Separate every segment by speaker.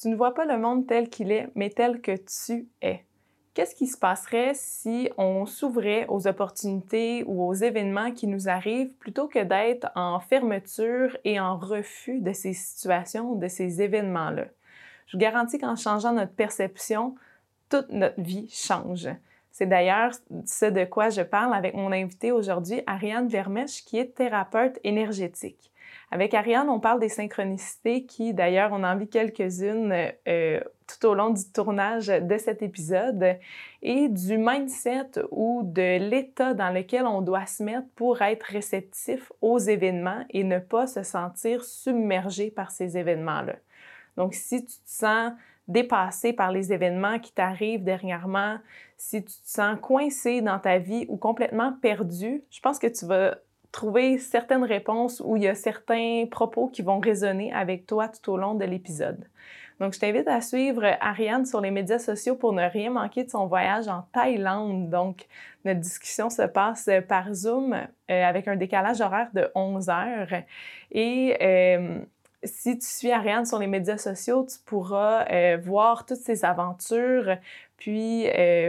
Speaker 1: Tu ne vois pas le monde tel qu'il est, mais tel que tu es. Qu'est-ce qui se passerait si on s'ouvrait aux opportunités ou aux événements qui nous arrivent plutôt que d'être en fermeture et en refus de ces situations, de ces événements-là? Je vous garantis qu'en changeant notre perception, toute notre vie change. C'est d'ailleurs ce de quoi je parle avec mon invité aujourd'hui, Ariane Vermèche, qui est thérapeute énergétique. Avec Ariane, on parle des synchronicités qui, d'ailleurs, on en vit quelques-unes euh, tout au long du tournage de cet épisode, et du mindset ou de l'état dans lequel on doit se mettre pour être réceptif aux événements et ne pas se sentir submergé par ces événements-là. Donc, si tu te sens dépassé par les événements qui t'arrivent dernièrement, si tu te sens coincé dans ta vie ou complètement perdu, je pense que tu vas trouver certaines réponses où il y a certains propos qui vont résonner avec toi tout au long de l'épisode. Donc, je t'invite à suivre Ariane sur les médias sociaux pour ne rien manquer de son voyage en Thaïlande. Donc, notre discussion se passe par Zoom euh, avec un décalage horaire de 11 heures. Et euh, si tu suis Ariane sur les médias sociaux, tu pourras euh, voir toutes ses aventures, puis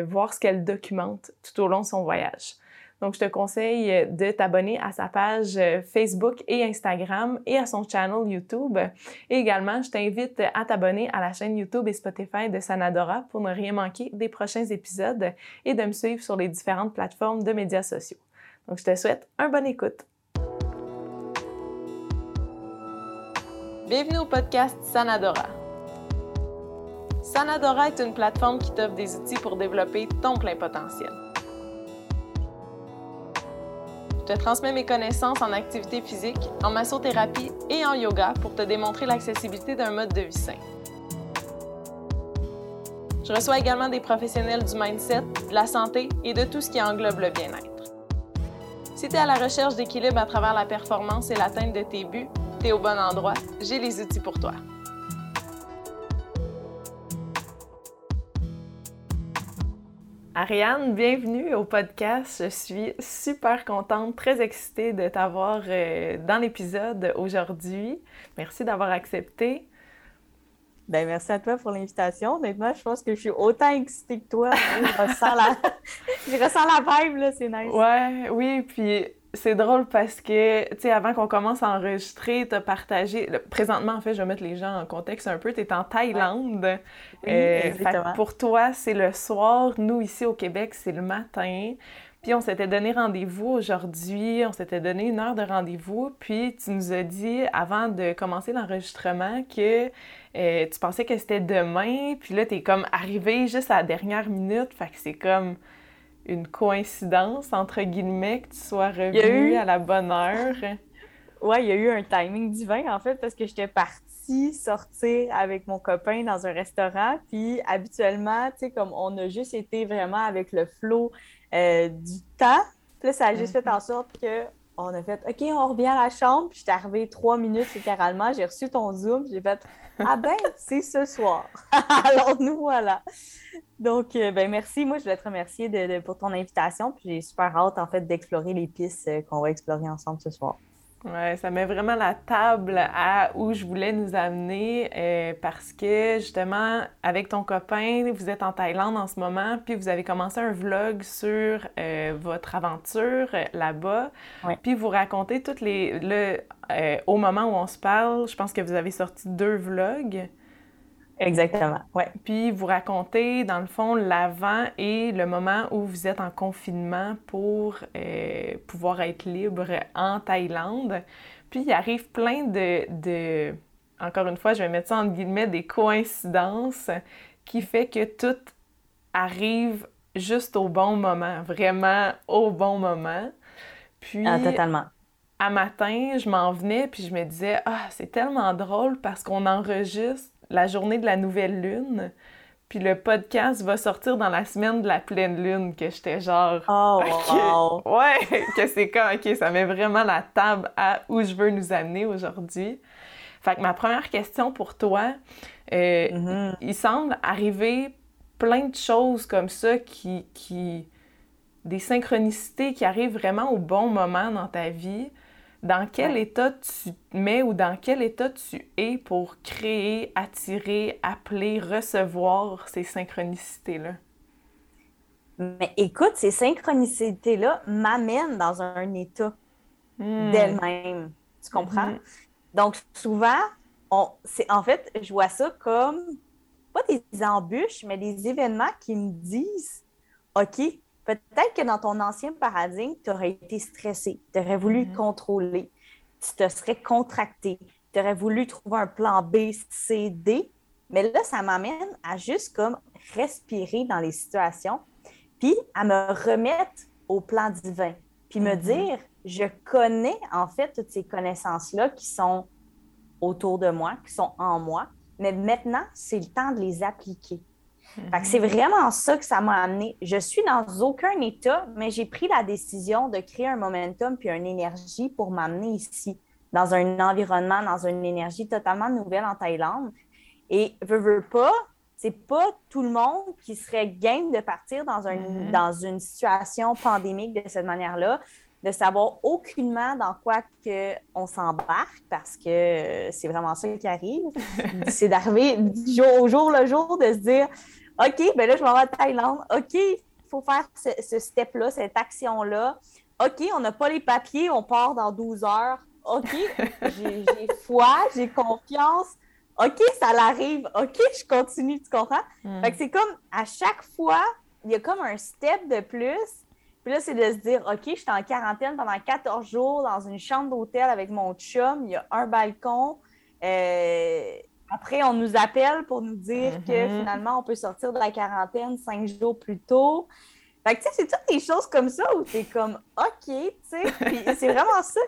Speaker 1: voir ce qu'elle documente tout au long de son voyage. Donc, je te conseille de t'abonner à sa page Facebook et Instagram et à son channel YouTube. Et également, je t'invite à t'abonner à la chaîne YouTube et Spotify de Sanadora pour ne rien manquer des prochains épisodes et de me suivre sur les différentes plateformes de médias sociaux. Donc, je te souhaite un bon écoute. Bienvenue au podcast Sanadora. Sanadora est une plateforme qui t'offre des outils pour développer ton plein potentiel. Te transmets mes connaissances en activité physique, en massothérapie et en yoga pour te démontrer l'accessibilité d'un mode de vie sain. Je reçois également des professionnels du mindset, de la santé et de tout ce qui englobe le bien-être. Si tu es à la recherche d'équilibre à travers la performance et l'atteinte de tes buts, tu es au bon endroit. J'ai les outils pour toi. Ariane, bienvenue au podcast. Je suis super contente, très excitée de t'avoir euh, dans l'épisode aujourd'hui. Merci d'avoir accepté.
Speaker 2: Ben, merci à toi pour l'invitation. Honnêtement, je pense que je suis autant excitée que toi. je ressens la, je ressens la vibe, là, c'est nice.
Speaker 1: Ouais, oui, puis c'est drôle parce que, tu sais, avant qu'on commence à enregistrer, tu as partagé. Présentement, en fait, je vais mettre les gens en contexte un peu. Tu es en Thaïlande. Euh, pour toi, c'est le soir. Nous, ici au Québec, c'est le matin. Puis on s'était donné rendez-vous aujourd'hui, on s'était donné une heure de rendez-vous, puis tu nous as dit avant de commencer l'enregistrement que euh, tu pensais que c'était demain, puis là, tu es comme arrivé juste à la dernière minute, fait que c'est comme une coïncidence, entre guillemets, que tu sois revenu à la bonne heure?
Speaker 2: ouais, il y a eu un timing divin, en fait, parce que j'étais partie sortir avec mon copain dans un restaurant. Puis habituellement, tu sais, comme on a juste été vraiment avec le flot euh, du temps, puis là, ça a juste fait en sorte que on a fait OK, on revient à la chambre. Puis j'étais arrivée trois minutes littéralement. J'ai reçu ton Zoom. J'ai fait Ah ben, c'est ce soir. Alors nous voilà. Donc, euh, ben merci. Moi, je voulais te remercier de, pour ton invitation. Puis j'ai super hâte en fait d'explorer les pistes euh, qu'on va explorer ensemble ce soir.
Speaker 1: Ouais, ça met vraiment la table à où je voulais nous amener euh, parce que justement, avec ton copain, vous êtes en Thaïlande en ce moment, puis vous avez commencé un vlog sur euh, votre aventure euh, là-bas. Puis vous racontez toutes les. Le, au moment où on se parle, je pense que vous avez sorti deux vlogs.
Speaker 2: Exactement, ouais.
Speaker 1: Puis vous racontez, dans le fond, l'avant et le moment où vous êtes en confinement pour euh, pouvoir être libre en Thaïlande. Puis il arrive plein de, de, encore une fois, je vais mettre ça en guillemets, des coïncidences qui fait que tout arrive juste au bon moment, vraiment au bon moment.
Speaker 2: Puis, ah, totalement.
Speaker 1: À matin, je m'en venais, puis je me disais, ah, c'est tellement drôle parce qu'on enregistre la journée de la nouvelle lune. Puis le podcast va sortir dans la semaine de la pleine lune, que j'étais genre.
Speaker 2: Oh,
Speaker 1: Ouais, que c'est comme, OK, ça met vraiment la table à où je veux nous amener aujourd'hui. Fait que ma première question pour toi, euh, mm-hmm. il semble arriver plein de choses comme ça qui, qui. des synchronicités qui arrivent vraiment au bon moment dans ta vie. Dans quel état tu te mets ou dans quel état tu es pour créer, attirer, appeler, recevoir ces synchronicités-là?
Speaker 2: Mais écoute, ces synchronicités-là m'amènent dans un état hmm. d'elle-même. Tu comprends? Mm-hmm. Donc, souvent, on, en fait, je vois ça comme pas des embûches, mais des événements qui me disent OK, peut-être que dans ton ancien paradigme, tu aurais été stressé, tu aurais voulu mm-hmm. contrôler, tu te serais contracté, tu aurais voulu trouver un plan B, C, D. Mais là, ça m'amène à juste comme respirer dans les situations puis à me remettre au plan divin, puis me mm-hmm. dire, je connais en fait toutes ces connaissances-là qui sont autour de moi, qui sont en moi, mais maintenant, c'est le temps de les appliquer. C'est vraiment ça que ça m'a amené. Je suis dans aucun état, mais j'ai pris la décision de créer un momentum puis une énergie pour m'amener ici, dans un environnement, dans une énergie totalement nouvelle en Thaïlande. Et veux, veux pas, c'est pas tout le monde qui serait game de partir dans, un, mm-hmm. dans une situation pandémique de cette manière-là, de savoir aucunement dans quoi que on s'embarque parce que c'est vraiment ça qui arrive. c'est d'arriver jour au jour le jour de se dire OK, ben là, je m'en vais à Thaïlande. OK, il faut faire ce, ce step-là, cette action-là. OK, on n'a pas les papiers, on part dans 12 heures. OK, j'ai foi, j'ai confiance. OK, ça l'arrive. OK, je continue, tu comprends? Hmm. Fait que c'est comme à chaque fois, il y a comme un step de plus. Puis là, c'est de se dire, OK, je suis en quarantaine pendant 14 jours dans une chambre d'hôtel avec mon chum, il y a un balcon. Euh, après, on nous appelle pour nous dire que mm-hmm. finalement, on peut sortir de la quarantaine cinq jours plus tôt. Fait que, tu sais, c'est toutes des choses comme ça où tu es comme, OK, tu sais. Puis c'est vraiment ça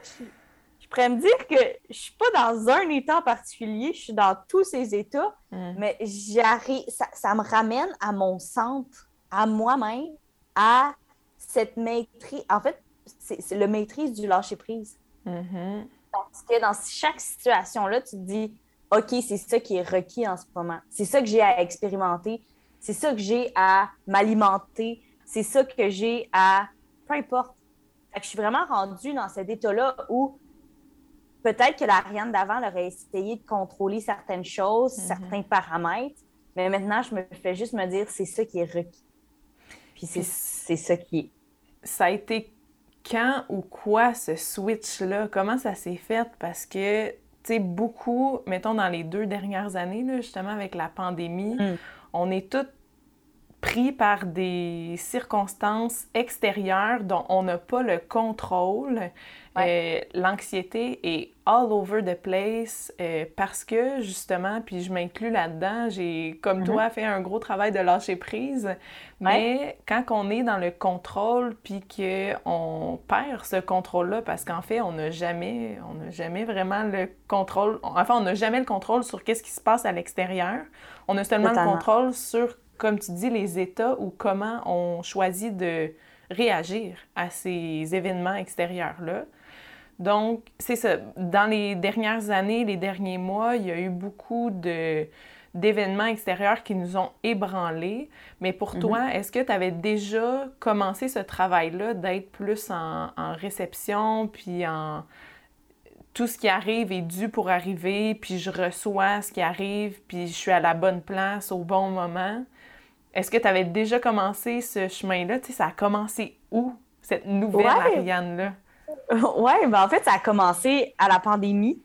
Speaker 2: pourrais me dire que je suis pas dans un état en particulier, je suis dans tous ces états, hmm. mais j'arrive, ça, me ramène à mon centre, à moi-même, à cette maîtrise. En fait, c'est le maîtrise du lâcher-prise. Mm-hmm. Parce que dans chaque situation-là, tu te dis, OK, c'est ça qui est requis en ce moment. C'est ça que j'ai à expérimenter. C'est ça que j'ai à m'alimenter. C'est ça que j'ai à... Peu importe. je suis vraiment rendue dans cet état-là où peut-être que l'Ariane d'avant aurait essayé de contrôler certaines choses, mhm. certains paramètres, mais maintenant, je me fais juste me dire, c'est ça qui est requis. Puis c'est ça qui est.
Speaker 1: Ça a été quand ou quoi ce switch-là? Comment ça s'est fait? Parce que, tu sais, beaucoup, mettons dans les deux dernières années, justement avec la pandémie, mm. on est tous pris par des circonstances extérieures dont on n'a pas le contrôle. Euh, l'anxiété est all over the place euh, parce que justement, puis je m'inclus là-dedans, j'ai comme mm-hmm. toi fait un gros travail de lâcher prise. Mais quand on est dans le contrôle puis qu'on perd ce contrôle-là, parce qu'en fait, on n'a jamais, on n'a jamais vraiment le contrôle. Enfin, on n'a jamais le contrôle sur qu'est-ce qui se passe à l'extérieur. On a seulement le contrôle sur, comme tu dis, les états ou comment on choisit de réagir à ces événements extérieurs-là. Donc, c'est ça. Dans les dernières années, les derniers mois, il y a eu beaucoup de d'événements extérieurs qui nous ont ébranlés. Mais pour toi, mhm. est-ce que tu avais déjà commencé ce travail-là d'être plus en, réception, puis en tout ce qui arrive est dû pour arriver, puis je reçois ce qui arrive, puis je suis à la bonne place au bon moment? Est-ce que tu avais déjà commencé ce chemin-là? Tu sais, ça a commencé où, cette nouvelle Ariane-là?
Speaker 2: Oui, ben en fait, ça a commencé à la pandémie.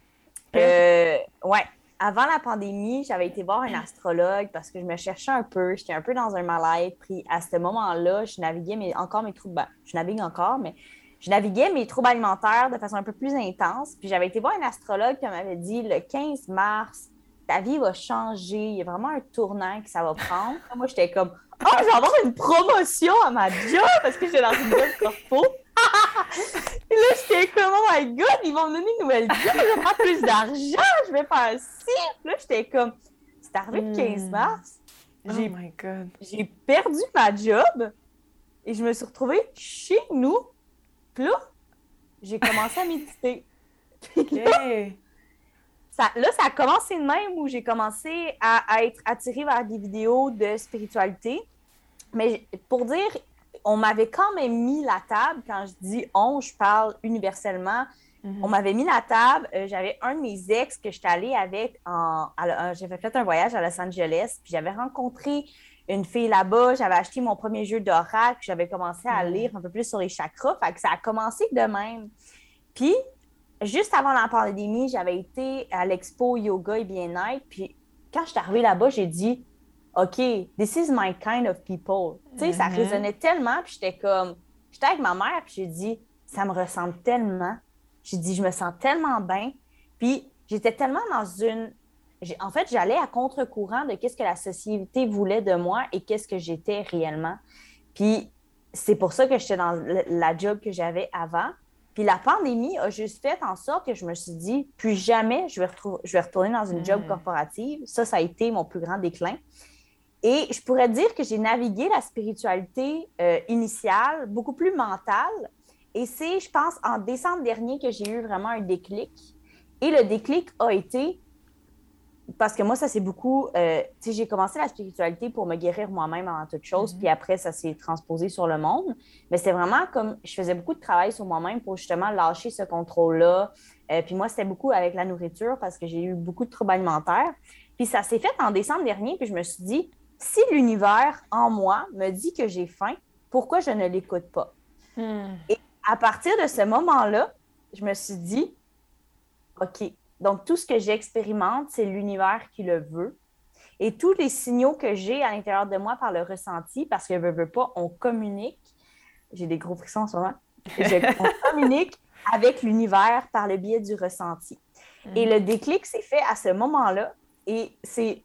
Speaker 2: Euh, ouais. Avant la pandémie, j'avais été voir un astrologue parce que je me cherchais un peu. J'étais un peu dans un mal-être. Puis à ce moment-là, je naviguais mes, encore mes troubles. Ben, je navigue encore, mais je naviguais mes troubles alimentaires de façon un peu plus intense. Puis j'avais été voir un astrologue qui m'avait dit le 15 mars, ta vie va changer. Il y a vraiment un tournant que ça va prendre. Moi, j'étais comme, oh, je vais avoir une promotion à ma job parce que j'étais dans une bonne corpo. Et là, j'étais comme, oh my god, ils vont me donner une nouvelle job, je vais faire plus d'argent, je vais faire ci. Là, j'étais comme, c'est arrivé le 15 hmm. mars.
Speaker 1: Oh my god.
Speaker 2: J'ai perdu ma job et je me suis retrouvée chez nous. Puis là, j'ai commencé à méditer. ça, là, ça a commencé de même où j'ai commencé à, être attirée vers des vidéos de spiritualité. Mais pour dire, on m'avait quand même mis la table quand je dis on, je parle universellement. Mhm. On m'avait mis la table. Euh, j'avais un de mes ex que j'étais allée avec en. J'avais fait un voyage à Los Angeles, puis j'avais rencontré une fille là-bas. J'avais acheté mon premier jeu d'oracle. J'avais commencé à mhm. lire un peu plus sur les chakras. Fait que ça a commencé de même. Puis, juste avant la pandémie, j'avais été à l'expo yoga et bien-être. Puis, quand je suis arrivée là-bas, j'ai dit OK, this is my kind of people. Tu sais, ça mhm. résonnait tellement. Puis, j'étais comme. J'étais avec ma mère, puis j'ai dit ça me ressemble tellement. J'ai dit, je me sens tellement bien. Puis j'étais tellement dans une. En fait, j'allais à contre-courant de qu'est-ce que la société voulait de moi et qu'est-ce que j'étais réellement. Puis c'est pour ça que j'étais dans la job que j'avais avant. Puis la pandémie a juste fait en sorte que je me suis dit, plus jamais je vais, je vais retourner dans une job hmm. corporative. Ça, ça a été mon plus grand déclin. Et je pourrais dire que j'ai navigué la spiritualité euh, initiale, beaucoup plus mentale, et c'est, je pense, en décembre dernier que j'ai eu vraiment un déclic. Et le déclic a été, parce que moi, ça c'est beaucoup, euh, tu sais, j'ai commencé la spiritualité pour me guérir moi-même en toute chose, mhm. puis après, ça s'est transposé sur le monde. Mais c'est vraiment comme, je faisais beaucoup de travail sur moi-même pour justement lâcher ce contrôle-là. Euh, puis moi, c'était beaucoup avec la nourriture parce que j'ai eu beaucoup de troubles alimentaires. Puis ça s'est fait en décembre dernier, puis je me suis dit, si l'univers en moi me dit que j'ai faim, pourquoi je ne l'écoute pas? Hmm à partir de ce moment-là, je me suis dit, OK, donc tout ce que j'expérimente, c'est l'univers qui le veut. Et tous les signaux que j'ai à l'intérieur de moi par le ressenti, parce que je veux pas, on communique. J'ai des gros frissons en ce moment. on communique avec l'univers par le biais du ressenti. Et mhm. le déclic s'est fait à ce moment-là. Et c'est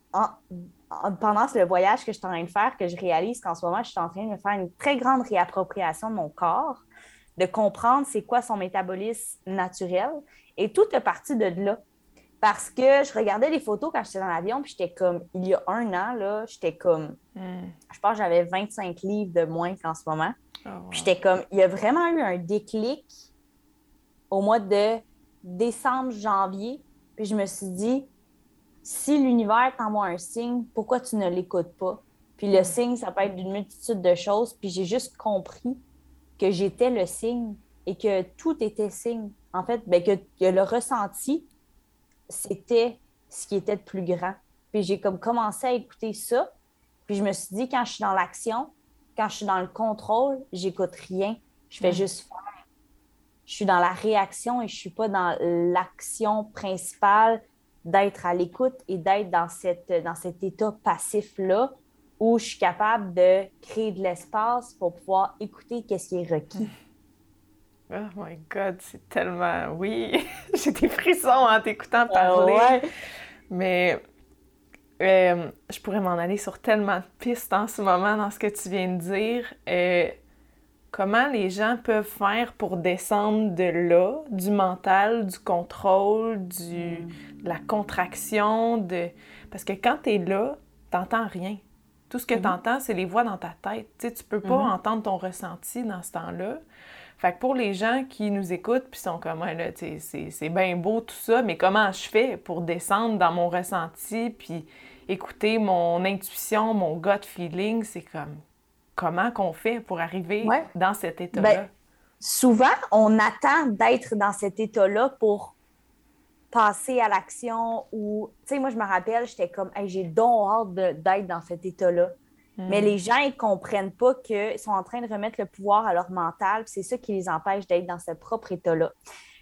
Speaker 2: pendant le voyage que je suis en train de faire que je réalise qu'en ce moment, je suis en train de faire une très grande réappropriation de mon corps de comprendre c'est quoi son métabolisme naturel. Et tout est parti de là. Parce que je regardais les photos quand j'étais dans l'avion, puis j'étais comme, il y a un an, là, j'étais comme, hmm. je pense que j'avais 25 livres de moins qu'en ce moment. Oh, j'étais comme, il y a vraiment eu un déclic au mois de décembre, janvier. Puis je me suis dit, si l'univers t'envoie un signe, pourquoi tu ne l'écoutes pas? Puis le hmm. signe, ça peut être d'une multitude de choses. Puis j'ai juste compris que j'étais le signe et que tout était signe. En fait, ben, que, le ressenti, c'était ce qui était le plus grand. Puis j'ai comme commencé à écouter ça. Puis je me suis dit, quand je suis dans l'action, quand je suis dans le contrôle, j'écoute rien. Je fais juste faire. Je suis dans la réaction et je suis pas dans l'action principale d'être à l'écoute et d'être dans, cette, dans cet état passif-là où je suis capable de créer de l'espace pour pouvoir écouter qu'est-ce qui est requis.
Speaker 1: Oh my God, c'est tellement... Oui, j'ai des frissons en t'écoutant ah parler. Mais euh, je pourrais m'en aller sur tellement de pistes en ce moment dans ce que tu viens de dire. Euh, comment les gens peuvent faire pour descendre de là, du mental, du contrôle, du, de la contraction, de... Parce que quand tu es là, t'entends rien. Tout ce que mhm. tu entends, c'est les voix dans ta tête. Tu sais, tu peux pas mhm. entendre ton ressenti dans ce temps-là. Fait que pour les gens qui nous écoutent puis sont comme, ouais, là, c'est bien beau tout ça, mais comment je fais pour descendre dans mon ressenti puis écouter mon intuition, mon gut feeling, c'est comme, comment qu'on fait pour arriver dans cet état-là? Ben,
Speaker 2: souvent, on attend d'être dans cet état-là pour passer à l'action ou, tu sais, moi, je me rappelle, j'étais comme, j'ai donc hâte d'être dans cet état-là. Hmm. Mais les gens, ils comprennent pas qu'ils sont en train de remettre le pouvoir à leur mental, c'est ça qui les empêche d'être dans ce propre état-là.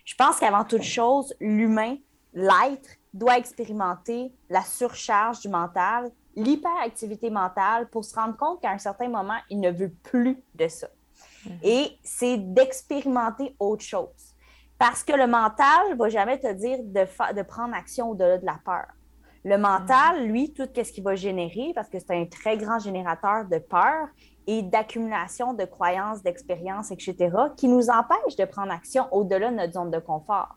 Speaker 2: Je pense qu'avant toute chose, l'humain, l'être, doit expérimenter la surcharge du mental, l'hyperactivité mentale pour se rendre compte qu'à un certain moment, il ne veut plus de ça. Hmm. Et c'est d'expérimenter autre chose. Parce que le mental ne va jamais te dire de, de prendre action au-delà de la peur. Le mental, mhm. lui, tout ce qu'il va générer, parce que c'est un très grand générateur de peur et d'accumulation de croyances, d'expériences, etc., qui nous empêche de prendre action au-delà de notre zone de confort.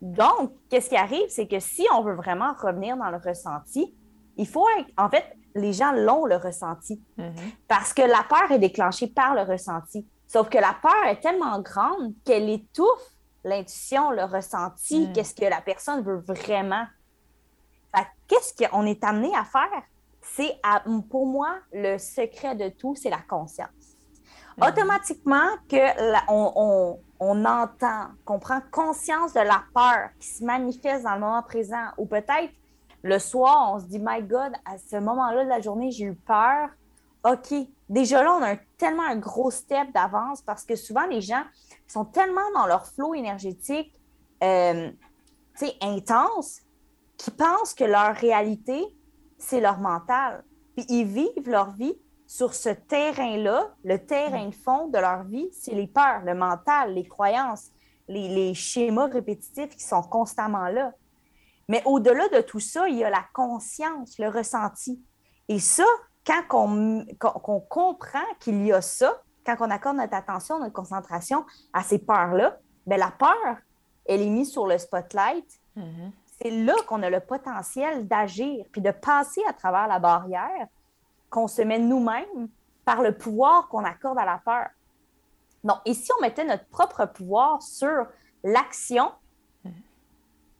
Speaker 2: Donc, qu'est-ce qui arrive, c'est que si on veut vraiment revenir dans le ressenti, il faut être, en fait, les gens l'ont le ressenti mhm. parce que la peur est déclenchée par le ressenti. Sauf que la peur est tellement grande qu'elle étouffe l'intuition, le ressenti, mm. qu'est-ce que la personne veut vraiment. Qu'est-ce qu'on est amené à faire? C'est, pour moi, le secret de tout, c'est la conscience. Mm. Automatiquement, que on, on entend, qu'on prend conscience de la peur qui se manifeste dans le moment présent, ou peut-être le soir, on se dit, My God, à ce moment-là de la journée, j'ai eu peur. OK, déjà là, on a tellement un gros step d'avance parce que souvent, les gens sont tellement dans leur flot énergétique euh, intense qu'ils pensent que leur réalité, c'est leur mental. Puis ils vivent leur vie sur ce terrain-là, le terrain de fond de leur vie, c'est les peurs, le mental, les croyances, les, schémas répétitifs qui sont constamment là. Mais au-delà de tout ça, il y a la conscience, le ressenti. Et ça, quand on, comprend qu'il y a ça, quand on accorde notre attention, notre concentration à ces peurs-là, bien, la peur, elle est mise sur le spotlight. Mm-hmm. C'est là qu'on a le potentiel d'agir, puis de passer à travers la barrière qu'on se met nous-mêmes par le pouvoir qu'on accorde à la peur. Donc, et si on mettait notre propre pouvoir sur l'action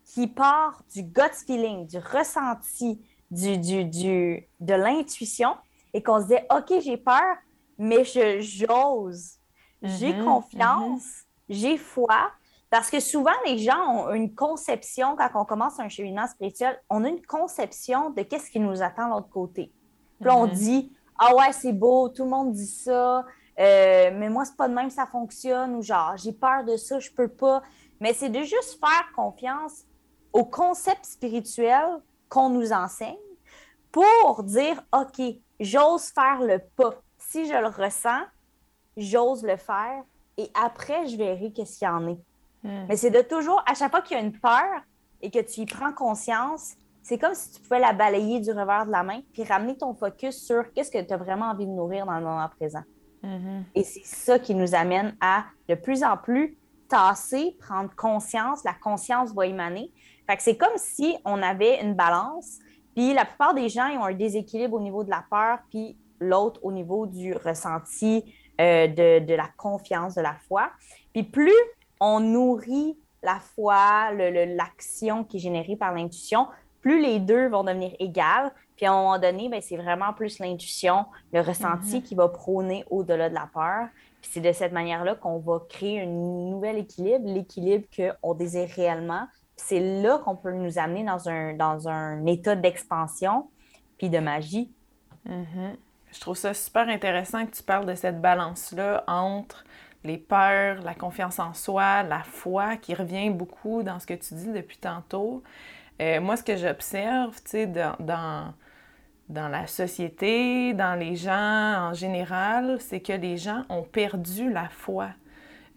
Speaker 2: qui part du gut feeling, du ressenti, du, du, du de l'intuition, et qu'on se disait, OK, j'ai peur, mais je j'ose, j'ai mm-hmm, confiance, mm-hmm. j'ai foi, parce que souvent, les gens ont une conception, quand on commence un cheminement spirituel, on a une conception de qu'est-ce qui nous attend de l'autre côté. Puis là, on mhm. dit Ah ouais, c'est beau, tout le monde dit ça, euh, mais moi, c'est pas de même ça fonctionne, ou genre, j'ai peur de ça, je peux pas. Mais c'est de juste faire confiance au concept spirituel qu'on nous enseigne pour dire OK, j'ose faire le pas. Si je le ressens, j'ose le faire et après, je verrai qu'est-ce qu'il y en est. Hmm. Mais c'est de toujours, à chaque fois qu'il y a une peur et que tu y prends conscience, c'est comme si tu pouvais la balayer du revers de la main puis ramener ton focus sur qu'est-ce que tu as vraiment envie de nourrir dans le moment présent. Mm-hmm. Et c'est ça qui nous amène à de plus en plus tasser, prendre conscience, la conscience va émaner. Fait que c'est comme si on avait une balance, puis la plupart des gens ils ont un déséquilibre au niveau de la peur, puis l'autre au niveau du ressenti, euh, de, de, la confiance, de la foi. Puis plus on nourrit la foi, l'action qui est générée par l'intuition, plus les deux vont devenir égales. Puis à un moment donné, ben, c'est vraiment plus l'intuition, le ressenti mhm. qui va prôner au-delà de la peur. Puis c'est de cette manière-là qu'on va créer un nouvel équilibre, l'équilibre qu'on désire réellement. C'est là qu'on peut nous amener dans un, dans un état d'expansion puis de magie.
Speaker 1: Mhm. Je trouve ça super intéressant que tu parles de cette balance-là entre les peurs, la confiance en soi, la foi qui revient beaucoup dans ce que tu dis depuis tantôt. Euh, moi, ce que j'observe, tu sais, dans, dans, la société, dans les gens en général, c'est que les gens ont perdu la foi.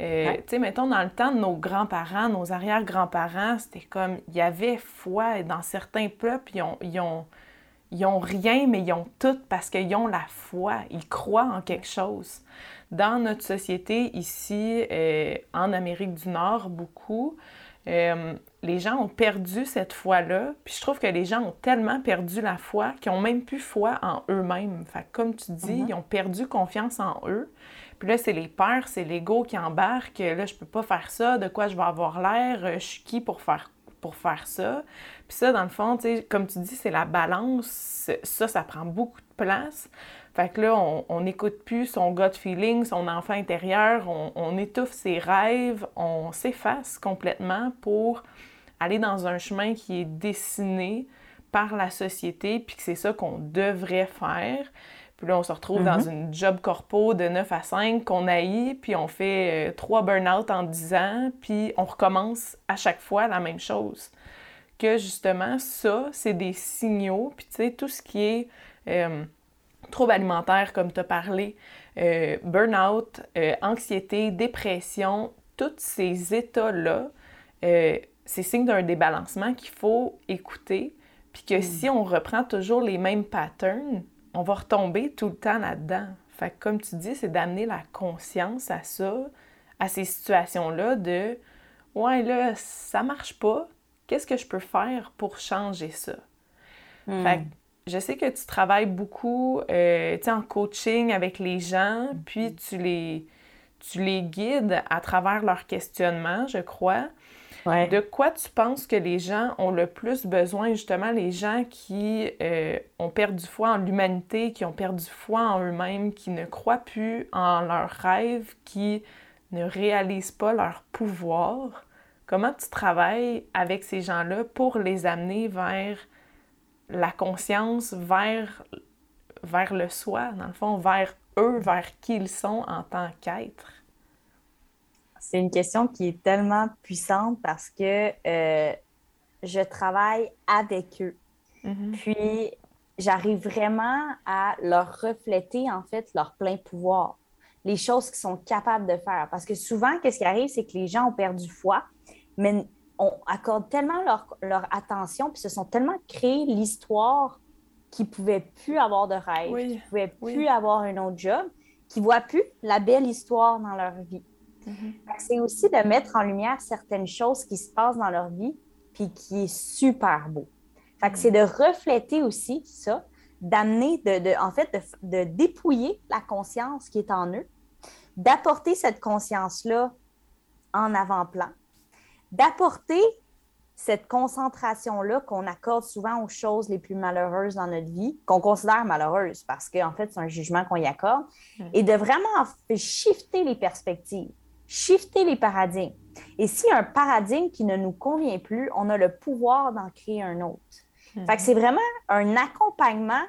Speaker 1: Euh, tu sais, mettons, dans le temps de nos grands-parents, nos arrière-grands-parents, c'était comme, il y avait foi. Et dans certains peuples, ils ont, ils ont, ils ont rien, mais ils ont tout parce qu'ils ont la foi. Ils croient en quelque chose. Dans notre société ici, euh, en Amérique du Nord, beaucoup, euh, les gens ont perdu cette foi-là. Puis je trouve que les gens ont tellement perdu la foi qu'ils n'ont même plus foi en eux-mêmes. Fait comme tu dis, mhm. ils ont perdu confiance en eux. Puis là, c'est les peurs, c'est l'ego qui embarque. Là, je peux pas faire ça. De quoi je vais avoir l'air? Euh, je suis qui pour faire, pour faire ça? Puis ça, dans le fond, comme tu dis, c'est la balance. Ça, ça prend beaucoup de place. Fait que là, on n'écoute plus son gut feeling, son enfant intérieur, on, étouffe ses rêves, on s'efface complètement pour aller dans un chemin qui est dessiné par la société, puis que c'est ça qu'on devrait faire. Puis là, on se retrouve dans mm-hmm. une job corpo de 9 à 5 qu'on haït, puis on fait euh, trois burn-out en 10 ans, puis on recommence à chaque fois la même chose. Que justement, ça, c'est des signaux, puis tu sais, tout ce qui est... Euh, troubles alimentaires, comme tu as parlé, euh, burn-out, euh, anxiété, dépression, tous ces états-là, euh, c'est signe d'un débalancement qu'il faut écouter, puis que mm. si on reprend toujours les mêmes patterns, on va retomber tout le temps là-dedans. Fait que comme tu dis, c'est d'amener la conscience à ça, à ces situations-là de Ouais, là, ça marche pas. Qu'est-ce que je peux faire pour changer ça? Mm. Fait que je sais que tu travailles beaucoup euh, en coaching avec les gens, puis mm-hmm. tu les, tu les guides à travers leur questionnement, je crois. De quoi tu penses que les gens ont le plus besoin, justement, les gens qui euh, ont perdu foi en l'humanité, qui ont perdu foi en eux-mêmes, qui ne croient plus en leurs rêves, qui ne réalisent pas leur pouvoir, comment tu travailles avec ces gens-là pour les amener vers la conscience, vers, vers le soi, dans le fond, vers eux, vers qui ils sont en tant qu'être?
Speaker 2: C'est une question qui est tellement puissante parce que euh, je travaille avec eux. Mm-hmm. Puis, j'arrive vraiment à leur refléter, en fait, leur plein pouvoir, les choses qu'ils sont capables de faire. Parce que souvent, qu'est-ce qui arrive, c'est que les gens ont perdu foi, mais on accorde tellement leur, attention, puis se sont tellement créés l'histoire qu'ils ne pouvaient plus avoir de rêve, qu'ils ne pouvaient plus avoir un autre job, qu'ils ne voient plus la belle histoire dans leur vie. Mm-hmm. C'est aussi de mettre en lumière certaines choses qui se passent dans leur vie, puis qui est super beau. Fait que c'est de refléter aussi ça, d'amener, de, en fait, de, dépouiller la conscience qui est en eux, d'apporter cette conscience-là en avant-plan, d'apporter cette concentration-là qu'on accorde souvent aux choses les plus malheureuses dans notre vie, qu'on considère malheureuses parce qu'en fait, c'est un jugement qu'on y accorde, et de vraiment shifter les perspectives, shifter les paradigmes. Et a un paradigme qui ne nous convient plus, on a le pouvoir d'en créer un autre. Fait que c'est vraiment un accompagnement,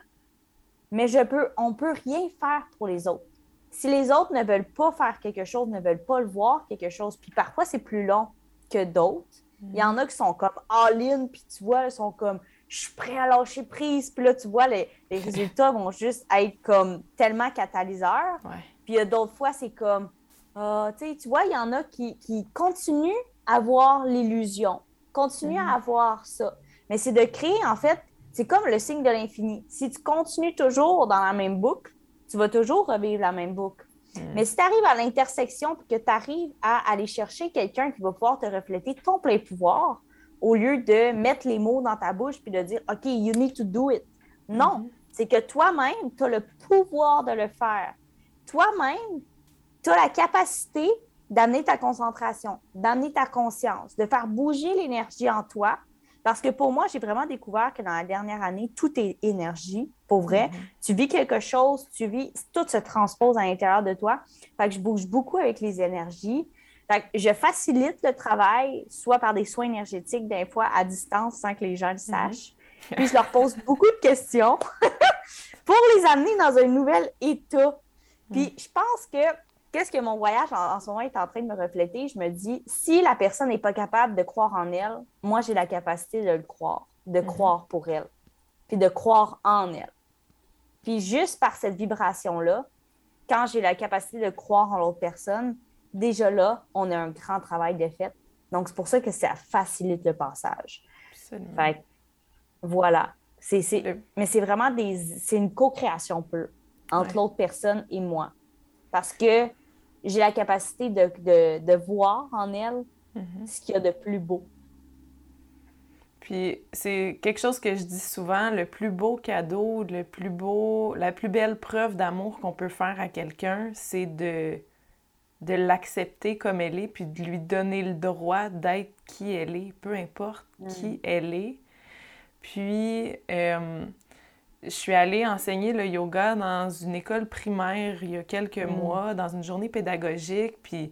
Speaker 2: mais je peux, on ne peut rien faire pour les autres. Si les autres ne veulent pas faire quelque chose, ne veulent pas le voir, quelque chose, puis parfois c'est plus long que d'autres, il y en a qui sont comme all-in, puis tu vois, ils sont comme je suis prêt à lâcher prise, puis là tu vois, les, résultats vont juste être comme tellement catalyseurs. Puis il y a d'autres fois, c'est comme ah, tu vois, il y en a qui, continuent à avoir l'illusion, continuent à mhm. avoir ça. Mais c'est de créer, en fait, c'est comme le signe de l'infini. Si tu continues toujours dans la même boucle, tu vas toujours revivre la même boucle. Hmm. Mais si tu arrives à l'intersection et que tu arrives à aller chercher quelqu'un qui va pouvoir te refléter ton plein pouvoir, au lieu de mettre les mots dans ta bouche puis de dire OK, you need to do it. Non, hmm. c'est que toi-même, tu as le pouvoir de le faire. Toi-même, tu as la capacité d'amener ta concentration, d'amener ta conscience, de faire bouger l'énergie en toi parce que pour moi, j'ai vraiment découvert que dans la dernière année, tout est énergie, pour vrai. Mhm. Tu vis quelque chose, tu vis, tout se transpose à l'intérieur de toi. Fait que je bouge beaucoup avec les énergies. Fait que je facilite le travail, soit par des soins énergétiques, des fois à distance, sans que les gens le mhm. sachent. Puis je leur pose beaucoup de questions pour les amener dans un nouvel état. Puis mhm. je pense que qu'est-ce que mon voyage en, ce moment est en train de me refléter? Je me dis, si la personne n'est pas capable de croire en elle, moi, j'ai la capacité de le croire, de mhm. croire pour elle, puis de croire en elle. Puis juste par cette vibration-là, quand j'ai la capacité de croire en l'autre personne, déjà là, on a un grand travail de fait. Donc, c'est pour ça que ça facilite le passage. Fait voilà. Mais c'est vraiment des... c'est une co-création peu entre l'autre personne et moi. Parce que j'ai la capacité de, voir en elle mhm. ce qu'il y a de plus beau.
Speaker 1: Puis c'est quelque chose que je dis souvent, le plus beau cadeau, le plus beau, la plus belle preuve d'amour qu'on peut faire à quelqu'un, c'est de, de l'accepter comme elle est, puis de lui donner le droit d'être qui elle est, peu importe qui mm. elle est. Puis euh, je suis allée enseigner le yoga dans une école primaire il y a quelques mm. mois, dans une journée pédagogique. Puis,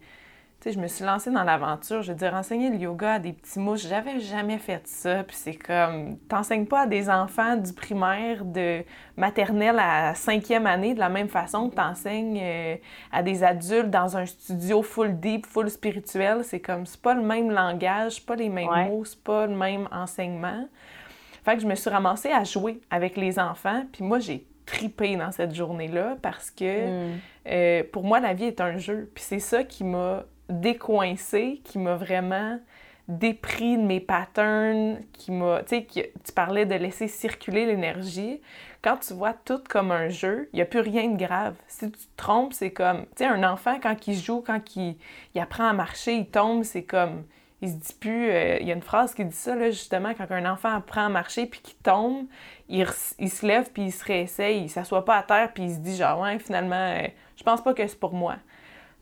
Speaker 1: sais, je me suis lancée dans l'aventure. Je veux dire, enseigner le yoga à des petits mouches, j'avais jamais fait ça. Puis c'est comme, t'enseignes pas à des enfants du primaire, de maternelle à cinquième année de la même façon que t'enseignes euh, à des adultes dans un studio full deep, full spirituel. C'est comme, c'est pas le même langage, pas les mêmes mots, c'est pas le même enseignement. Fait que je me suis ramassée à jouer avec les enfants, puis moi, j'ai tripé dans cette journée-là parce que hmm. euh, pour moi, la vie est un jeu. Puis c'est ça qui m'a décoincée, qui m'a vraiment dépris de mes patterns, qui m'a... Tu sais, tu parlais de laisser circuler l'énergie. Quand tu vois tout comme un jeu, il n'y a plus rien de grave. Si tu te trompes, c'est comme... Tu sais, un enfant, quand il joue, quand il, il apprend à marcher, il tombe, c'est comme il se dit plus. Euh, il y a une phrase qui dit ça, là, justement, quand un enfant apprend à marcher puis qu'il tombe, il, se lève puis il se réessaye, il s'assoit pas à terre puis il se dit, genre, ouais, finalement, euh, je pense pas que c'est pour moi.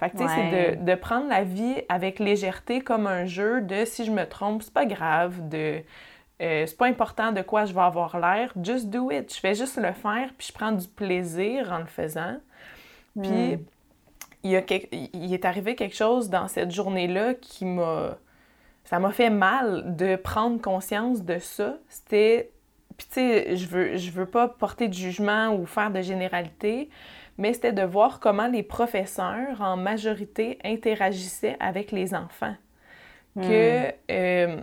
Speaker 1: Fait que, tu sais, c'est de, prendre la vie avec légèreté comme un jeu de si je me trompe, c'est pas grave, de. Euh, c'est pas important de quoi je vais avoir l'air, just do it. Je fais juste le faire, puis je prends du plaisir en le faisant. Puis, il, est arrivé quelque chose dans cette journée-là qui m'a. Ça m'a fait mal de prendre conscience de ça. C'était. Puis, tu sais, je veux, je veux pas porter de jugement ou faire de généralité, mais c'était de voir comment les professeurs, en majorité, interagissaient avec les enfants. Que. Hmm. Euh,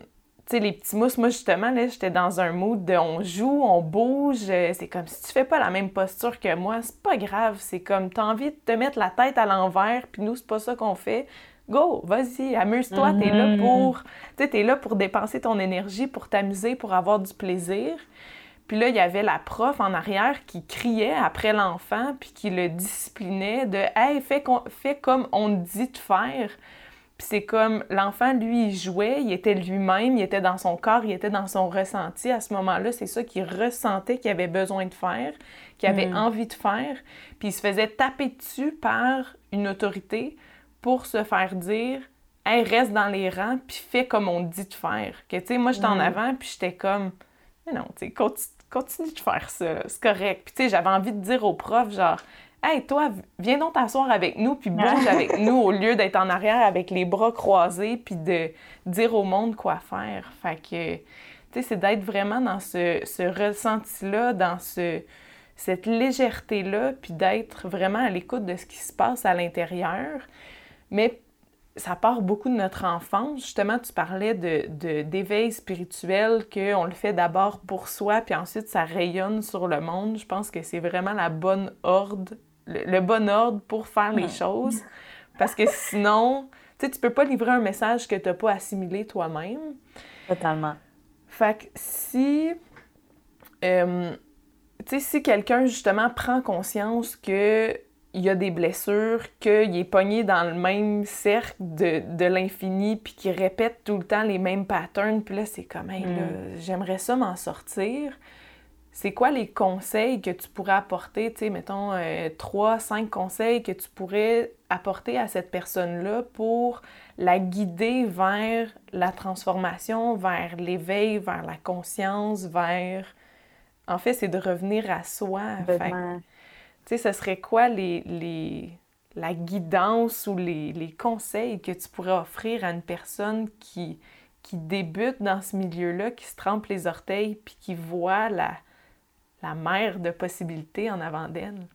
Speaker 1: tu sais, les petits mousses, moi, justement, là, j'étais dans un mood de on joue, on bouge. Euh, c'est comme si tu fais pas la même posture que moi, c'est pas grave. C'est comme, t'as envie de te mettre la tête à l'envers, puis nous, c'est pas ça qu'on fait. Go, vas-y, amuse-toi, t'es là mm-hmm. pour... Tu sais, t'es là pour dépenser ton énergie, pour t'amuser, pour avoir du plaisir. Puis là, il y avait la prof en arrière qui criait après l'enfant, puis qui le disciplinait de « Hey, fais, fais comme on te dit de faire ». Puis c'est comme l'enfant, lui, il jouait, il était lui-même, il était dans son corps, il était dans son ressenti. À ce moment-là, c'est ça qu'il ressentait qu'il avait besoin de faire, qu'il avait mm. envie de faire. Puis il se faisait taper dessus par une autorité pour se faire dire Hey, reste dans les rangs, puis fais comme on dit de faire. Que, tu sais, moi, j'étais en mm. avant, puis j'étais comme Mais non, tu sais, continue de faire ça, c'est correct. Puis, tu sais, j'avais envie de dire au prof, genre Hey, toi, viens donc t'asseoir avec nous, puis bouge avec nous au lieu d'être en arrière avec les bras croisés, puis de dire au monde quoi faire. Fait que, tu sais, c'est d'être vraiment dans ce, ressenti-là, dans ce, cette légèreté-là, puis d'être vraiment à l'écoute de ce qui se passe à l'intérieur. Mais ça part beaucoup de notre enfance. Justement, tu parlais de, d'éveil spirituel, qu'on le fait d'abord pour soi, puis ensuite ça rayonne sur le monde. Je pense que c'est vraiment la bonne ordre le, bon ordre pour faire les choses. Parce que sinon, tu sais, tu peux pas livrer un message que tu n'as pas assimilé toi-même.
Speaker 2: Totalement.
Speaker 1: Fait que si, euh, tu sais, si quelqu'un, justement, prend conscience que il y a des blessures, qu'il est pogné dans le même cercle de, de l'infini, puis qu'il répète tout le temps les mêmes patterns, puis là, c'est comme, hey, mm. j'aimerais ça m'en sortir c'est quoi les conseils que tu pourrais apporter, tu sais, mettons, euh, trois, cinq conseils que tu pourrais apporter à cette personne-là pour la guider vers la transformation, vers l'éveil, vers la conscience, vers... En fait, c'est de revenir à soi. Tu sais, ce serait quoi la guidance ou les, les, conseils que tu pourrais offrir à une personne qui, qui débute dans ce milieu-là, qui se trempe les orteils, puis qui voit la la mer de possibilités en avant d'elle?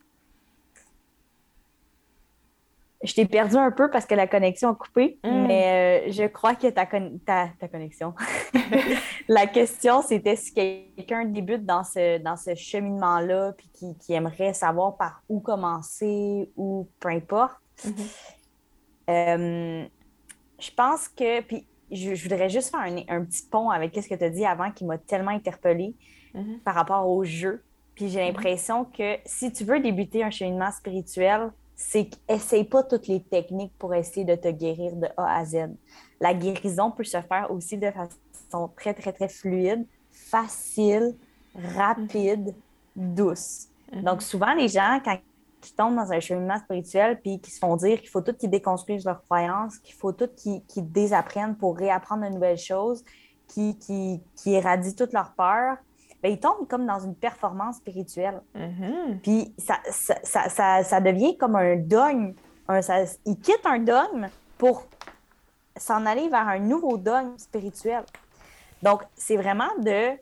Speaker 2: Je t'ai perdu un peu parce que la connexion a coupé, mm. mais euh, je crois que ta, ta, connexion. la question, c'était si quelqu'un débute dans ce, dans ce cheminement-là puis qui, aimerait savoir par où commencer ou peu importe. Mm-hmm. Euh, je pense que, puis je, voudrais juste faire un, un petit pont avec ce que tu as dit avant qui m'a tellement interpellée. Mhm. par rapport au jeu. Puis j'ai mhm. l'impression que si tu veux débuter un cheminement spirituel, c'est qu'essaye pas toutes les techniques pour essayer de te guérir de A à Z. La guérison peut se faire aussi de façon très, très, très fluide, facile, rapide, douce. Mhm. Donc, souvent, les gens, quand ils tombent dans un cheminement spirituel, puis qui se font dire qu'il faut tout qu'ils déconstruisent leurs croyances, qu'il faut tout qu'ils désapprennent pour réapprendre de nouvelles choses, qui, qui, qui éradient toutes leurs peurs, ben, ils tombent comme dans une performance spirituelle. Mm-hmm. Puis ça, ça, devient comme un dogme. ils quittent un dogme pour s'en aller vers un nouveau dogme spirituel. Donc, c'est vraiment de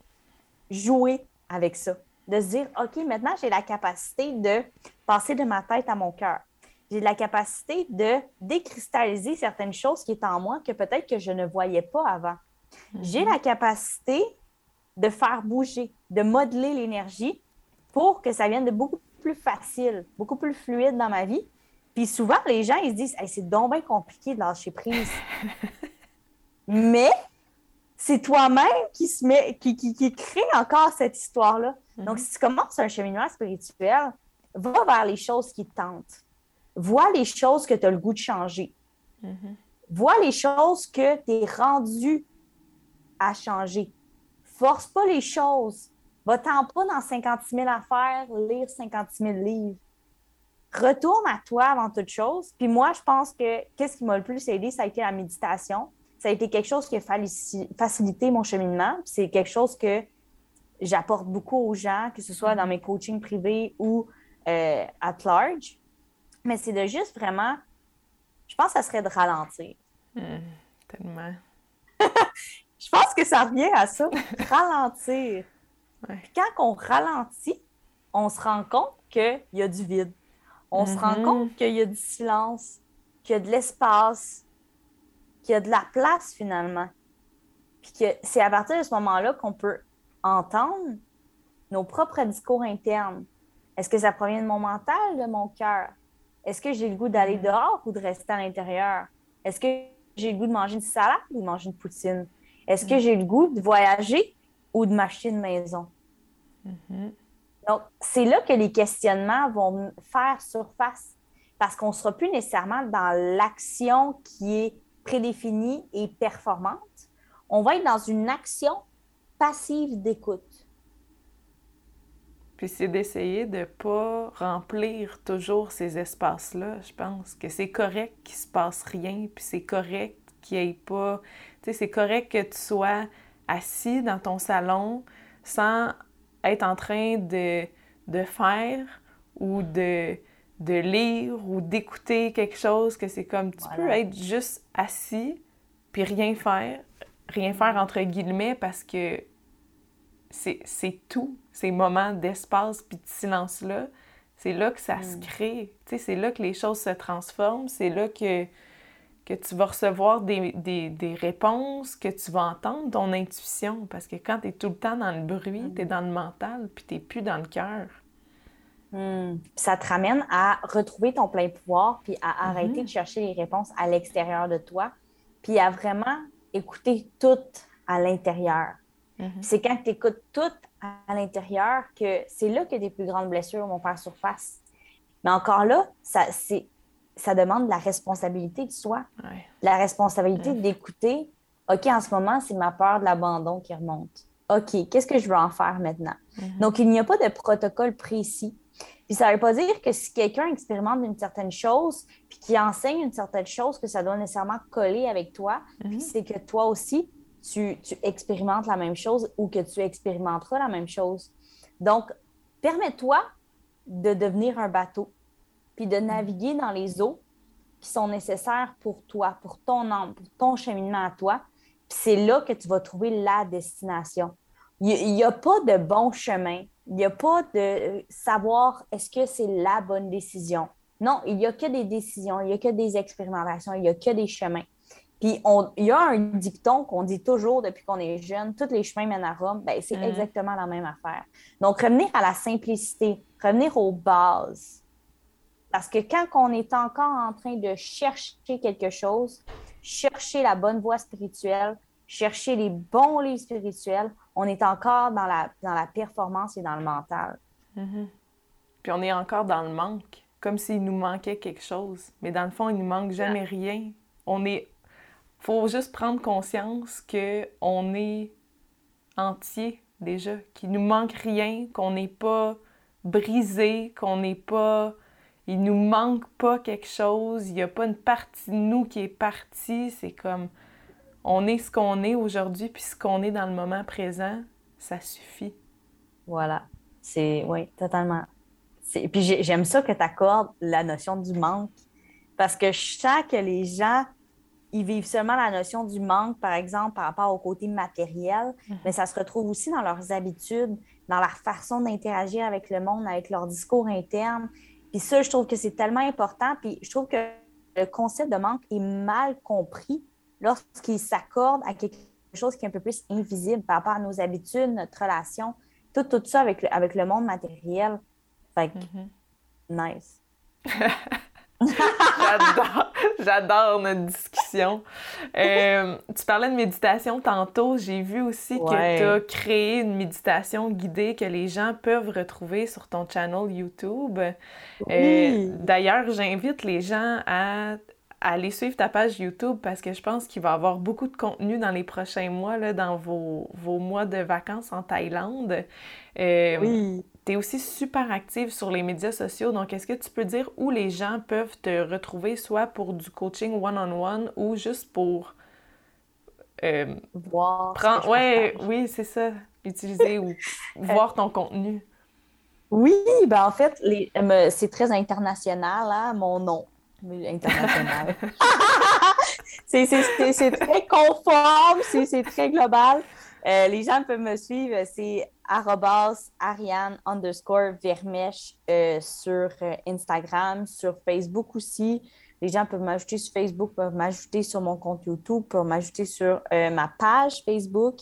Speaker 2: jouer avec ça. De se dire, OK, maintenant, j'ai la capacité de passer de ma tête à mon cœur. J'ai la capacité de décristalliser certaines choses qui étaient en moi que peut-être que je ne voyais pas avant. J'ai mm-hmm. la capacité de faire bouger, de modeler l'énergie pour que ça vienne de beaucoup plus facile, beaucoup plus fluide dans ma vie. Puis souvent, les gens, ils se disent c'est donc bien compliqué de lâcher prise. Mais c'est toi-même qui, se met, qui, qui, crée encore cette histoire-là. Mm-hmm. Donc, si tu commences un cheminement spirituel, va vers les choses qui te tentent. Vois les choses que tu as le goût de changer. Mm-hmm. Vois les choses que tu es rendu à changer force pas les choses. Va-t'en pas dans 56 000 affaires, lire 56 000 livres. Retourne à toi avant toute chose. Puis moi, je pense que qu'est-ce qui m'a le plus aidé, ça a été la méditation. Ça a été quelque chose qui a facilité mon cheminement. C'est quelque chose que j'apporte beaucoup aux gens, que ce soit dans mes coachings privés ou euh, at large. Mais c'est de juste vraiment je pense que ça serait de ralentir.
Speaker 1: Hmm, tellement.
Speaker 2: je pense que ça revient à ça, ralentir. quand on ralentit, on se rend compte qu'il y a du vide. On se rend mm-hmm. compte qu'il y a du silence, qu'il y a de l'espace, qu'il y a de la place finalement. Puis que c'est à partir de ce moment-là qu'on peut entendre nos propres discours internes. Est-ce que ça provient de mon mental, de mon cœur? Est-ce que j'ai le goût d'aller mm-hmm. dehors ou de rester à l'intérieur? Est-ce que j'ai le goût de manger une salade ou de manger une poutine? Est-ce que mm-hmm. j'ai le goût de voyager ou de m'acheter une maison? Donc, c'est là que les questionnements vont faire surface parce qu'on ne sera plus nécessairement dans l'action qui est prédéfinie et performante. On va être dans une action passive d'écoute.
Speaker 1: Puis c'est d'essayer de ne pas remplir toujours ces espaces-là. Je pense que c'est correct qu'il ne se passe rien, puis c'est correct qu'il n'y ait pas... C'est correct que tu sois assis dans ton salon sans être en train de, de faire ou de, de lire ou d'écouter quelque chose, que c'est comme tu peux être juste assis puis rien faire, rien faire entre guillemets parce que c'est tout, ces moments d'espace puis de silence-là, c'est là que ça se mm. crée, c'est là que les choses se transforment, c'est là que que tu vas recevoir des, des, réponses, que tu vas entendre ton intuition. Parce que quand tu es tout le temps dans le bruit, mm. tu es dans le mental, puis tu n'es plus dans le cœur.
Speaker 2: Mm. Ça te ramène à retrouver ton plein pouvoir, puis à mm-hmm. arrêter de chercher les réponses à l'extérieur de toi, puis à vraiment écouter tout à l'intérieur. Mm-hmm. C'est quand tu écoutes tout à l'intérieur que c'est là que tes plus grandes blessures vont faire surface. Mais encore là, ça, c'est ça demande la responsabilité de soi. La responsabilité d'écouter, OK, en ce moment, c'est ma peur de l'abandon qui remonte. OK, qu'est-ce que je veux en faire maintenant? Mm-hmm. Donc, il n'y a pas de protocole précis. Puis ça ne veut pas dire que si quelqu'un expérimente une certaine chose, puis qui enseigne une certaine chose, que ça doit nécessairement coller avec toi, puis mm-hmm. c'est que toi aussi, tu, tu, expérimentes la même chose ou que tu expérimenteras la même chose. Donc, permets-toi de devenir un bateau puis de naviguer dans les eaux qui sont nécessaires pour toi, pour ton âme, pour ton cheminement à toi. Puis c'est là que tu vas trouver la destination. Il n'y a, pas de bon chemin. Il n'y a pas de savoir est-ce que c'est la bonne décision. Non, il n'y a que des décisions, il n'y a que des expérimentations, il n'y a que des chemins. Puis il y a un dicton qu'on dit toujours depuis qu'on est jeune, tous les chemins mènent à Rome, ben, c'est mm. exactement la même affaire. Donc, revenir à la simplicité, revenir aux bases, parce que quand on est encore en train de chercher quelque chose, chercher la bonne voie spirituelle, chercher les bons livres spirituels, on est encore dans la, dans la performance et dans le mental.
Speaker 1: Mm-hmm. Puis on est encore dans le manque, comme s'il nous manquait quelque chose. Mais dans le fond, il ne nous manque jamais rien. On est. faut juste prendre conscience qu'on est entier déjà, qu'il nous manque rien, qu'on n'est pas brisé, qu'on n'est pas il nous manque pas quelque chose, il n'y a pas une partie de nous qui est partie. C'est comme on est ce qu'on est aujourd'hui, puis ce qu'on est dans le moment présent, ça suffit.
Speaker 2: Voilà. C'est, oui, totalement. Puis j'aime ça que tu accordes la notion du manque, parce que je sens que les gens, ils vivent seulement la notion du manque, par exemple, par rapport au côté matériel, mm-hmm. mais ça se retrouve aussi dans leurs habitudes, dans leur façon d'interagir avec le monde, avec leur discours interne. Puis ça, je trouve que c'est tellement important. Puis je trouve que le concept de manque est mal compris lorsqu'il s'accorde à quelque chose qui est un peu plus invisible par rapport à nos habitudes, notre relation, tout, tout ça avec le, avec le monde matériel. Fait que, mm-hmm. nice.
Speaker 1: j'adore, j'adore notre discussion. Euh, tu parlais de méditation tantôt. J'ai vu aussi que tu as créé une méditation guidée que les gens peuvent retrouver sur ton channel YouTube. Euh, d'ailleurs, j'invite les gens à aller suivre ta page YouTube parce que je pense qu'il va y avoir beaucoup de contenu dans les prochains mois, là, dans vos, vos mois de vacances en Thaïlande. Euh, oui tu es aussi super active sur les médias sociaux. Donc, est-ce que tu peux dire où les gens peuvent te retrouver, soit pour du coaching one-on-one ou juste pour
Speaker 2: euh, voir.
Speaker 1: Prendre... Ouais, oui, c'est ça. Utiliser ou voir ton contenu?
Speaker 2: Oui, ben en fait, les... c'est très international, hein, mon nom. international. c'est très conforme, c'est très global. Euh, les gens peuvent me suivre, c'est Ariane underscore Vermèche euh, sur euh, Instagram, sur Facebook aussi. Les gens peuvent m'ajouter sur Facebook, peuvent m'ajouter sur mon compte YouTube, peuvent m'ajouter sur ma page Facebook.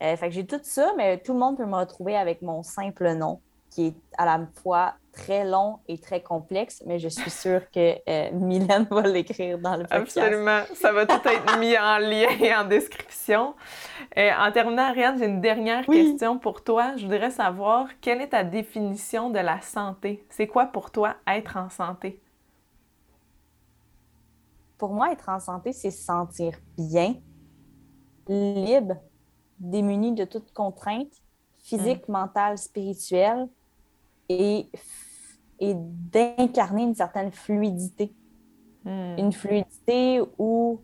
Speaker 2: fait que j'ai tout ça, mais tout le monde peut me retrouver avec mon simple nom, qui est à la fois très long et très complexe, mais je suis sûre que euh, Mylène va l'écrire dans le podcast.
Speaker 1: Absolument. Ça va tout être mis en lien et en description. En terminant, Ariane, j'ai une dernière question pour toi. Je voudrais savoir quelle est ta définition de la santé? C'est quoi pour toi être en santé?
Speaker 2: Pour moi, être en santé, c'est se sentir bien, libre, démuni de toute contrainte physique, mm. mentale, spirituelle et, et d'incarner une certaine fluidité. Hmm. Une fluidité où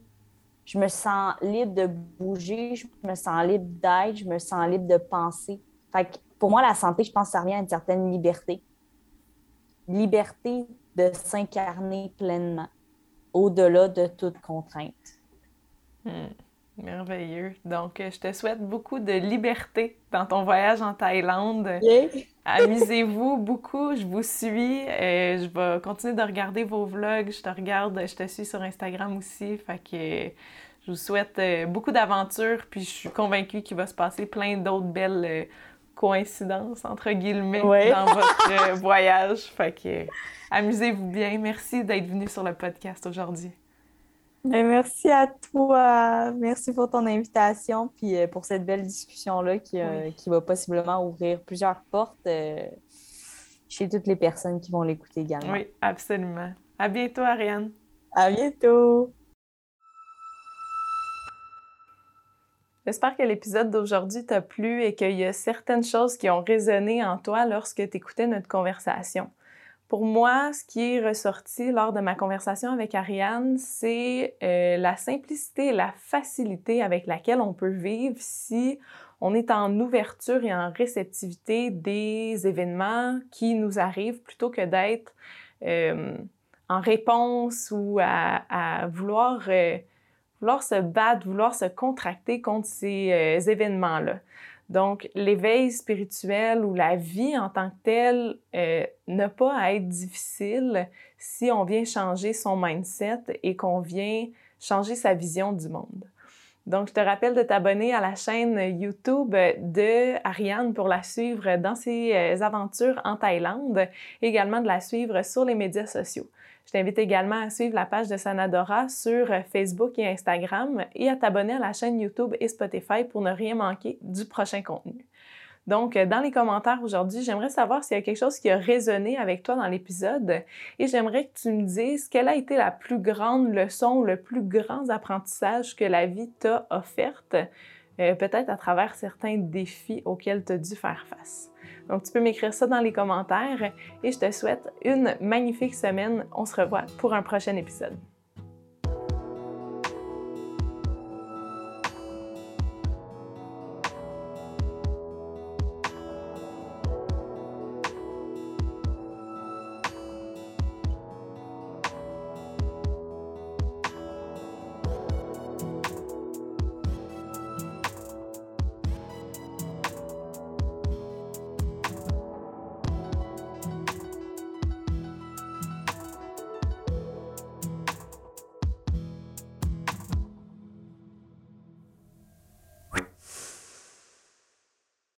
Speaker 2: je me sens libre de bouger, je me sens libre d'être, je me sens libre de penser. Fait pour moi, la santé, je pense que ça revient à une certaine liberté. Liberté de s'incarner pleinement, au-delà de toute contrainte.
Speaker 1: Hmm. Merveilleux. Donc, je te souhaite beaucoup de liberté dans ton voyage en Thaïlande. Amusez-vous beaucoup, je vous suis. Euh, je vais continuer de regarder vos vlogs. Je te regarde, je te suis sur Instagram aussi. Fait que je vous souhaite euh, beaucoup d'aventures. Puis je suis convaincue qu'il va se passer plein d'autres belles euh, coïncidences, entre guillemets, dans votre voyage. Fait que amusez-vous bien. Merci d'être venu sur le podcast aujourd'hui.
Speaker 2: Ben, merci à toi. Merci pour ton invitation puis euh, pour cette belle discussion-là qui, euh, qui, va possiblement ouvrir plusieurs portes euh, chez toutes les personnes qui vont l'écouter également.
Speaker 1: Oui, absolument. À bientôt, Ariane.
Speaker 2: À bientôt.
Speaker 1: J'espère que l'épisode d'aujourd'hui t'a plu et qu'il y a certaines choses qui ont résonné en toi lorsque tu écoutais notre conversation. Pour moi, ce qui est ressorti lors de ma conversation avec Ariane, c'est euh, la simplicité et la facilité avec laquelle on peut vivre si on est en ouverture et en réceptivité des événements qui nous arrivent plutôt que d'être euh, en réponse ou à, vouloir, euh, vouloir se battre, vouloir se contracter contre ces événements-là. Donc, l'éveil spirituel ou la vie en tant que telle euh, n'a pas à être difficile si on vient changer son mindset et qu'on vient changer sa vision du monde. Donc, je te rappelle de t'abonner à la chaîne YouTube de Ariane pour la suivre dans ses euh, aventures en Thaïlande, également de la suivre sur les médias sociaux. Je t'invite également à suivre la page de Sanadora sur Facebook et Instagram et à t'abonner à la chaîne YouTube et Spotify pour ne rien manquer du prochain contenu. Donc, dans les commentaires aujourd'hui, j'aimerais savoir s'il y a quelque chose qui a résonné avec toi dans l'épisode et j'aimerais que tu me dises quelle a été la plus grande leçon le plus grand apprentissage que la vie t'a offerte, euh, peut-être à travers certains défis auxquels tu as dû faire face. Donc, tu peux m'écrire ça dans les commentaires et je te souhaite une magnifique semaine. On se revoit pour un prochain épisode.